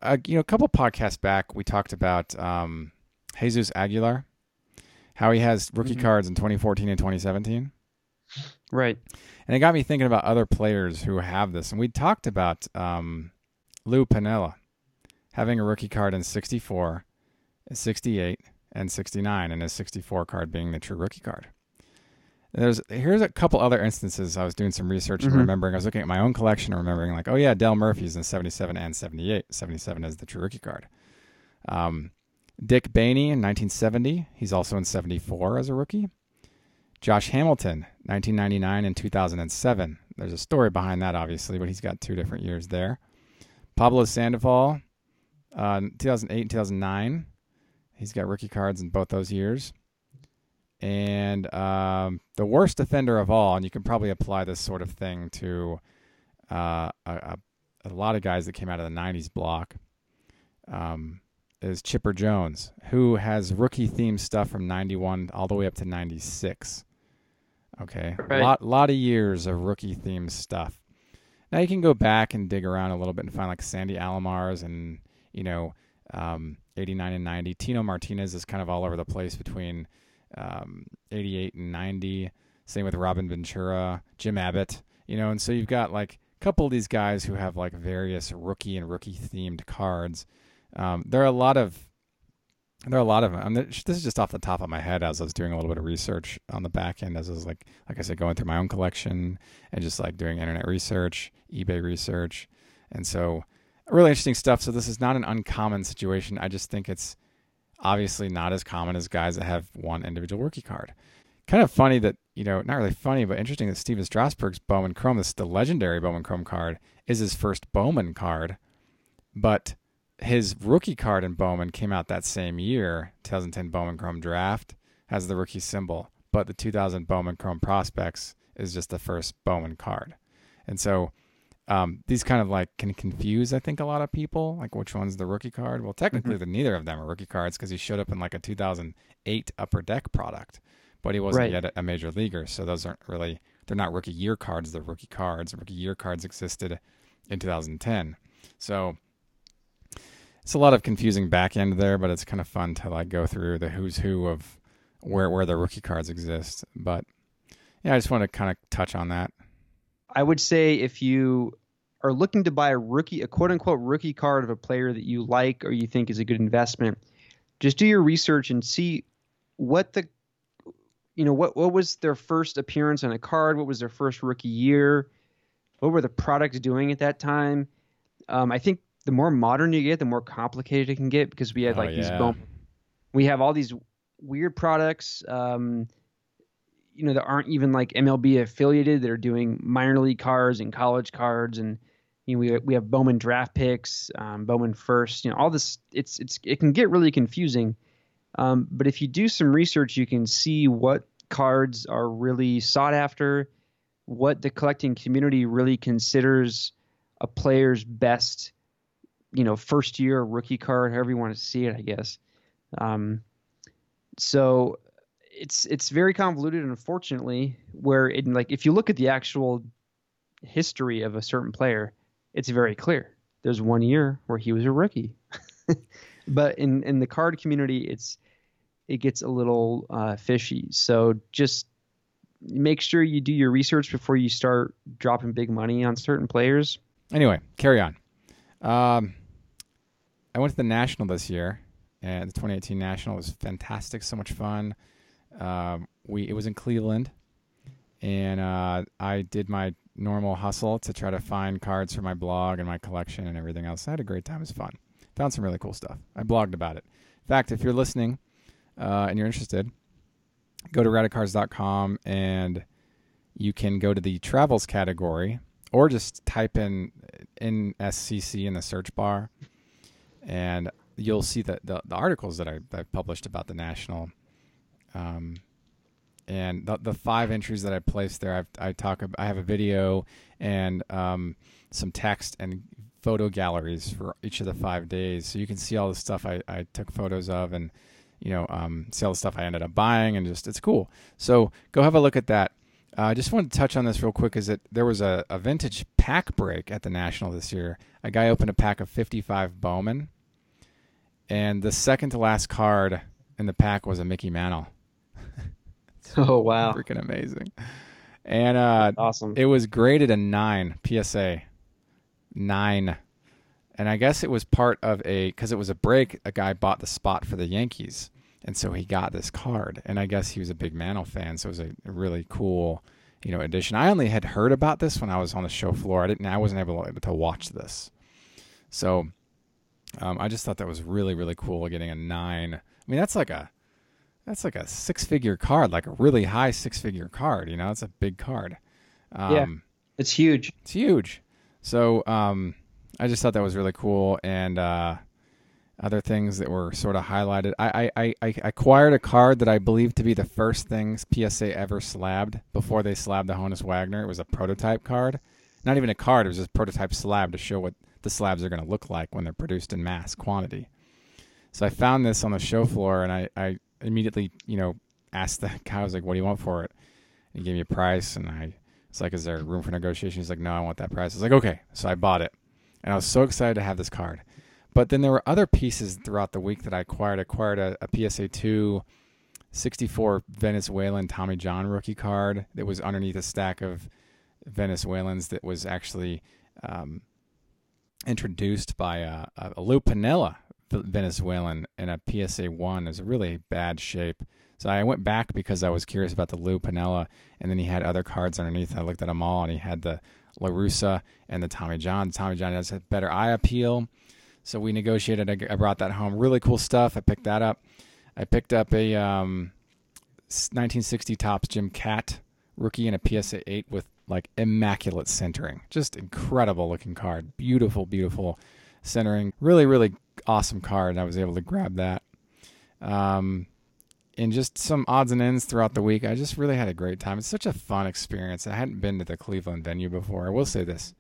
Uh, you know, a couple podcasts back, we talked about um, Jesus Aguilar, how he has rookie mm-hmm. cards in 2014 and 2017. Right. And it got me thinking about other players who have this. And we talked about um, Lou Piniella having a rookie card in 64, 68, and 69, and his 64 card being the true rookie card. there's here's a couple other instances. I was doing some research and mm-hmm. remembering. I was looking at my own collection and remembering, like, oh yeah, Dale Murphy's in 77 and 78. 77 is the true rookie card. Um, Dick Baney in 1970. He's also in 74 as a rookie. Josh Hamilton, 1999 and 2007. There's a story behind that, obviously, but he's got two different years there. Pablo Sandoval, uh, 2008 and 2009. He's got rookie cards in both those years. And um, the worst offender of all, and you can probably apply this sort of thing to uh, a, a, lot of guys that came out of the 90s block, um, is Chipper Jones, who has rookie themed stuff from 91 all the way up to 96. Okay, right. lot lot of years of rookie themed stuff. Now you can go back and dig around a little bit and find like Sandy Alomars and you know um, 89 and 90. Tino Martinez is kind of all over the place between um, 88 and 90. Same with Robin Ventura, Jim Abbott. You know, and so you've got like a couple of these guys who have like various rookie and rookie themed cards. Um, there are a lot of there are a lot of them. this is just off the top of my head as I was doing a little bit of research on the back end, as I was like, like I said, going through my own collection and just like doing internet research, eBay research, and so really interesting stuff. So this is not an uncommon situation. I just think it's obviously not as common as guys that have one individual rookie card. Kind of funny that you know, not really funny, but interesting that Stephen Strasburg's Bowman Chrome, this the legendary Bowman Chrome card, is his first Bowman card, but his rookie card in Bowman came out that same year, 2010 Bowman Chrome Draft has the rookie symbol, but the 2000 Bowman Chrome Prospects is just the first Bowman card. And so um, these kind of like can confuse, I think, a lot of people, like which one's the rookie card. Well, technically, mm-hmm. the, neither of them are rookie cards because he showed up in like a 2008 Upper Deck product, but he wasn't right. yet a major leaguer. So those aren't really, they're not rookie year cards, they're rookie cards. Rookie year cards existed in 2010. So it's a lot of confusing back end there, but it's kind of fun to like go through the who's who of where where the rookie cards exist. But yeah, I just want to kind of touch on that. I would say if you are looking to buy a rookie, a quote unquote rookie card of a player that you like or you think is a good investment, just do your research and see what the you know what what was their first appearance on a card, what was their first rookie year, what were the products doing at that time. Um, I think the more modern you get, the more complicated it can get because we had Oh, like these yeah. bone, we have all these weird products. Um, you know that aren't even like MLB affiliated. They're doing minor league cards and college cards, and you know we we have Bowman draft picks, um, Bowman first. You know all this. It's it's it can get really confusing. Um, but if you do some research, you can see what cards are really sought after, what the collecting community really considers a player's best, you know, first year rookie card, however you want to see it, I guess. Um, so it's it's very convoluted, unfortunately. Where it like if you look at the actual history of a certain player, it's very clear. There's one year where he was a rookie, but in in the card community, it's it gets a little uh, fishy. So just make sure you do your research before you start dropping big money on certain players. Anyway, carry on. Um, I went to the National this year, and the 2018 National was fantastic. So much fun. Um, we it was in Cleveland, and uh, I did my normal hustle to try to find cards for my blog and my collection and everything else. I had a great time. It was fun. Found some really cool stuff. I blogged about it. In fact, if you're listening uh, and you're interested, go to rowdycards.com and you can go to the travels category or just type in NSCC in the search bar, and you'll see the, the, the articles that I, that I published about the national. Um, and the, the five entries that I placed there, I've, I talk. I have a video and um, some text and photo galleries for each of the five days, so you can see all the stuff I, I took photos of and you know um, see all the stuff I ended up buying, and just it's cool. So go have a look at that. Uh, I just wanted to touch on this real quick. Is that there was a, a vintage pack break at the National this year? A guy opened a pack of 55 Bowman, and the second to last card in the pack was a Mickey Mantle. Oh wow, Freaking amazing! And uh, awesome! it was graded a nine PSA, nine, and I guess it was part of a because it was a break. A guy bought the spot for the Yankees, and so he got this card. And I guess he was a big Mantle fan, so it was a, a really cool, you know, addition. I only had heard about this when I was on the show floor. I didn't. I wasn't able to watch this, so um, I just thought that was really really cool. Getting a nine. I mean, that's like a that's like a six figure card, like a really high six figure card. You know, it's a big card. Um, Yeah. It's huge. it's huge. So um, I just thought that was really cool. And uh, other things that were sort of highlighted. I, I, I, I acquired a card that I believe to be the first things PSA ever slabbed before they slabbed the Honus Wagner. It was a prototype card. Not even a card, it was just prototype slab to show what the slabs are going to look like when they're produced in mass quantity. So I found this on the show floor and I, I immediately, you know, asked the guy, I was like, what do you want for it? And he gave me a price and I it's like, is there room for negotiation? He's like, no, I want that price. I was like, okay. So I bought it. And I was so excited to have this card. But then there were other pieces throughout the week that I acquired. I acquired a, a PSA 2 64 Venezuelan Tommy John rookie card that was underneath a stack of Venezuelans that was actually um, introduced by uh, a, a Lou Piniella Venezuelan in a PSA 1 is really bad shape. So I went back because I was curious about the Lou Piniella, and then he had other cards underneath. I looked at them all, and he had the La Russa and the Tommy John. Tommy John has a better eye appeal, so we negotiated. I, brought that home. Really cool stuff. I picked that up. I picked up a um, 1960 Topps Jim Kaat rookie in a PSA 8 with like immaculate centering. Just incredible looking card. Beautiful, beautiful centering. Really, really awesome card. And I was able to grab that. Um, and just some odds and ends throughout the week. I just really had a great time. It's such a fun experience. I hadn't been to the Cleveland venue before. I will say this.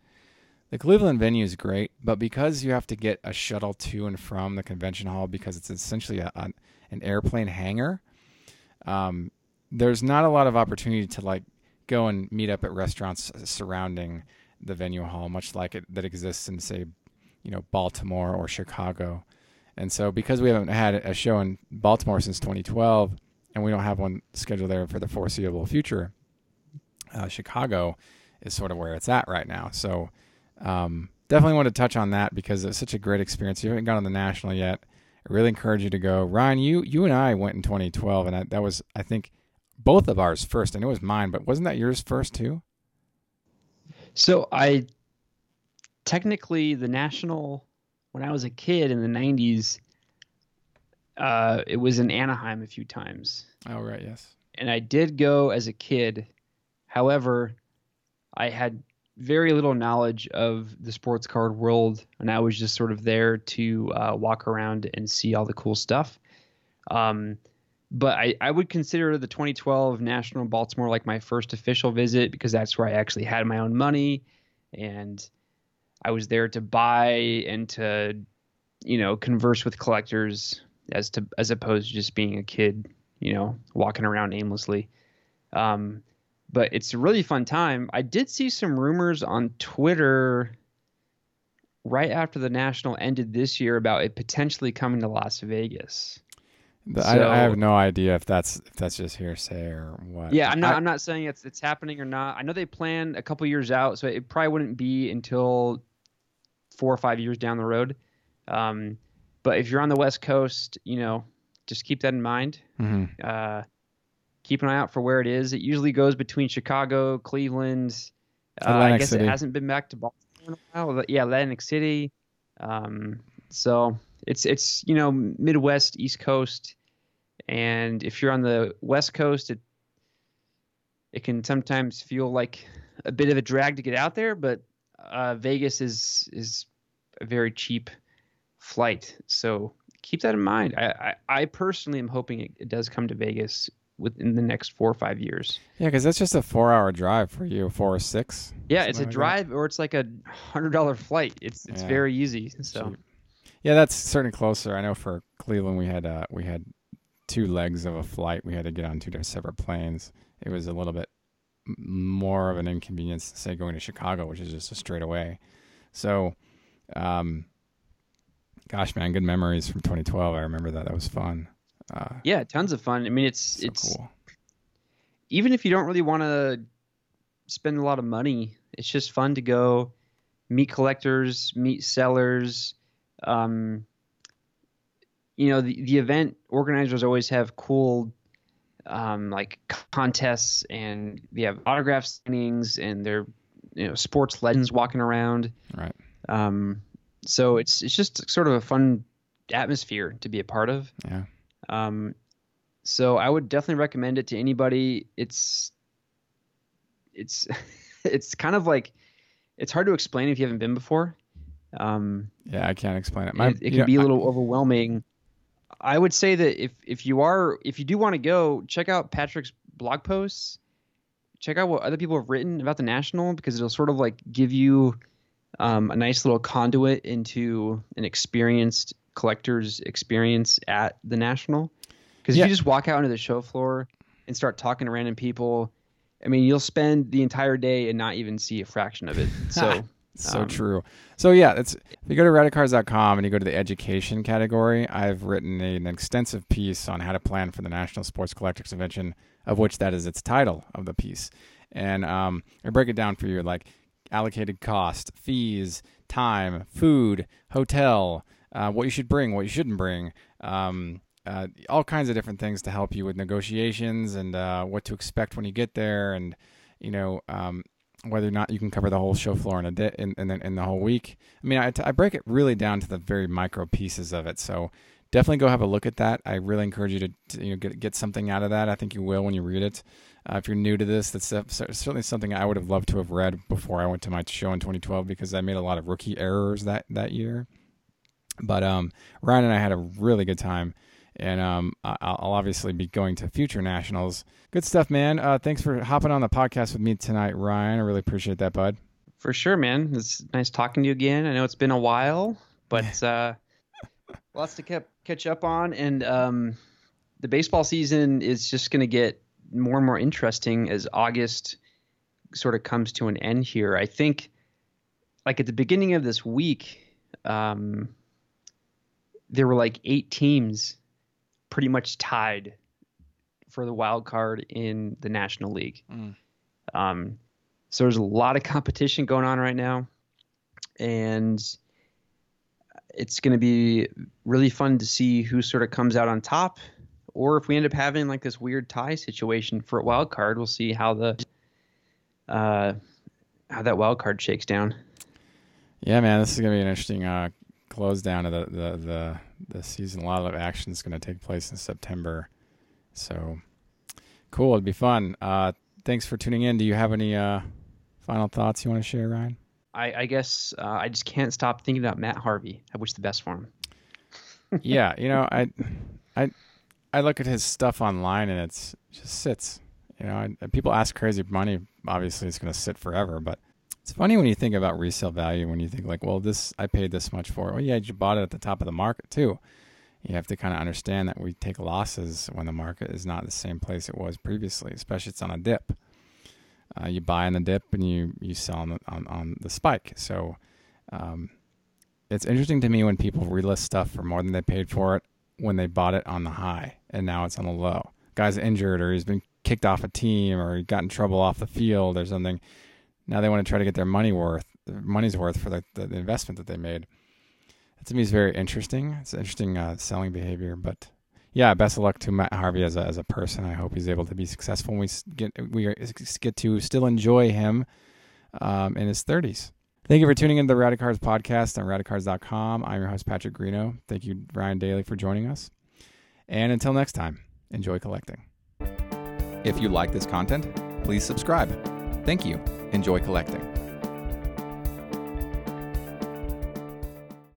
The Cleveland venue is great, but because you have to get a shuttle to and from the convention hall because it's essentially a, a, an airplane hangar, um, there's not a lot of opportunity to like go and meet up at restaurants surrounding the venue hall, much like it that exists in say, you know, Baltimore or Chicago. And so, because we haven't had a show in Baltimore since 2012, and we don't have one scheduled there for the foreseeable future, uh, Chicago is sort of where it's at right now. So, um, definitely want to touch on that because it's such a great experience. You haven't gone on the national yet. I really encourage you to go. Ryan, you you and I went in 2012, and I, that was I think both of ours first. and it was mine, but wasn't that yours first too? So I technically the national when I was a kid in the 90s. Uh, it was in Anaheim a few times. Oh right, yes. And I did go as a kid. However, I had very little knowledge of the sports card world, and I was just sort of there to uh, walk around and see all the cool stuff. Um, but I, I would consider the 2012 National Baltimore like my first official visit because that's where I actually had my own money, and I was there to buy and to, you know, converse with collectors as to as opposed to just being a kid, you know, walking around aimlessly. Um, but it's a really fun time. I did see some rumors on Twitter right after the national ended this year about it potentially coming to Las Vegas. The, so, I, I, have no idea if that's if that's just hearsay or what. Yeah, I'm not. I, am not saying it's it's happening or not. I know they plan a couple years out, so it probably wouldn't be until four or five years down the road. Um, but if you're on the West Coast, you know, just keep that in mind. Mm-hmm. Uh, keep an eye out for where it is. It usually goes between Chicago, Cleveland. Uh, I guess City. it hasn't been back to Baltimore in a while. Yeah, Atlantic City. Um, so it's it's you know Midwest, East Coast, and if you're on the West Coast, it it can sometimes feel like a bit of a drag to get out there. But uh, Vegas is is a very cheap flight, so keep that in mind. I I, I personally am hoping it, it does come to Vegas within the next four or five years. Yeah, because that's just a four-hour drive for you, four or six. Yeah, it's a like drive, that. or it's like a hundred-dollar flight. It's it's yeah. very easy. So. Yeah, that's certainly closer. I know for Cleveland, we had uh, we had two legs of a flight. We had to get on two separate planes. It was a little bit more of an inconvenience, to say going to Chicago, which is just a straight away. So, um, gosh, man, good memories from 2012. I remember that. That was fun. Uh, yeah, tons of fun. I mean, it's so it's cool. even if you don't really want to spend a lot of money, it's just fun to go meet collectors, meet sellers. Um, you know, the the event organizers always have cool um, like contests and they have autograph signings and they're you know sports legends walking around. Right. Um, so it's it's just sort of a fun atmosphere to be a part of. Yeah. Um, so I would definitely recommend it to anybody. It's it's it's kind of like it's hard to explain if you haven't been before. Um, yeah, I can't explain it. My, it, it can know, be a little I, overwhelming. I would say that if if you are if you do want to go, check out Patrick's blog posts. Check out what other people have written about the national because it'll sort of like give you um, a nice little conduit into an experienced collector's experience at the National. Because yeah. if you just walk out onto the show floor and start talking to random people, I mean, you'll spend the entire day and not even see a fraction of it. So. so um, true. So yeah, it's if you go to rowdycards.com and you go to the education category, I've written a, an extensive piece on how to plan for the National Sports Collectors Convention, of which that is its title of the piece. And um, I break it down for you like allocated cost, fees, time, food, hotel, uh, what you should bring, what you shouldn't bring, um, uh, all kinds of different things to help you with negotiations and uh, what to expect when you get there, and you know um, whether or not you can cover the whole show floor in a day in, in, in the whole week. I mean, I, I break it really down to the very micro pieces of it. So definitely go have a look at that. I really encourage you to, to you know get get something out of that. I think you will when you read it. Uh, if you're new to this, that's certainly something I would have loved to have read before I went to my show in 2012 because I made a lot of rookie errors that that year. But um, Ryan and I had a really good time, and um, I'll obviously be going to future nationals. Good stuff, man. Uh, thanks for hopping on the podcast with me tonight, Ryan. I really appreciate that, bud. For sure, man. It's nice talking to you again. I know it's been a while, but uh, lots to keep, catch up on, and um, the baseball season is just going to get more and more interesting as August sort of comes to an end here. I think, like at the beginning of this week, um, there were like eight teams pretty much tied for the wild card in the National League. Mm. Um, so there's a lot of competition going on right now. and it's going to be really fun to see who sort of comes out on top, or if we end up having like this weird tie situation for a wild card, we'll see how the uh, how that wild card shakes down. Yeah, man, this is gonna be an interesting uh, close down of the, the the the season. A lot of action is gonna take place in September, so cool. It'd be fun. Uh, thanks for tuning in. Do you have any uh, final thoughts you want to share, Ryan? I, I guess uh, I just can't stop thinking about Matt Harvey. I wish the best for him. yeah, you know, I, I, I look at his stuff online and it's just sits. You know, I, people ask crazy money. Obviously, it's going to sit forever. But it's funny when you think about resale value. When you think like, well, this I paid this much for. Well, yeah, you bought it at the top of the market too. You have to kind of understand that we take losses when the market is not the same place it was previously, especially it's on a dip. Uh, you buy on the dip and you you sell on the, on, on the spike. So um, it's interesting to me when people relist stuff for more than they paid for it when they bought it on the high and now it's on the low. Guy's injured or he's been kicked off a team or he got in trouble off the field or something. Now they want to try to get their money worth, money's worth for the, the, investment that they made. That to me is very interesting. It's interesting uh, selling behavior, but yeah, best of luck to Matt Harvey as a, as a person. I hope he's able to be successful. And we get we get to still enjoy him um, in his thirties. Thank you for tuning in to the Rowdy Cards podcast on rowdycards.com. I'm your host Patrick Greeno. Thank you Ryan Daly for joining us. And until next time, enjoy collecting. If you like this content, please subscribe. Thank you. Enjoy collecting.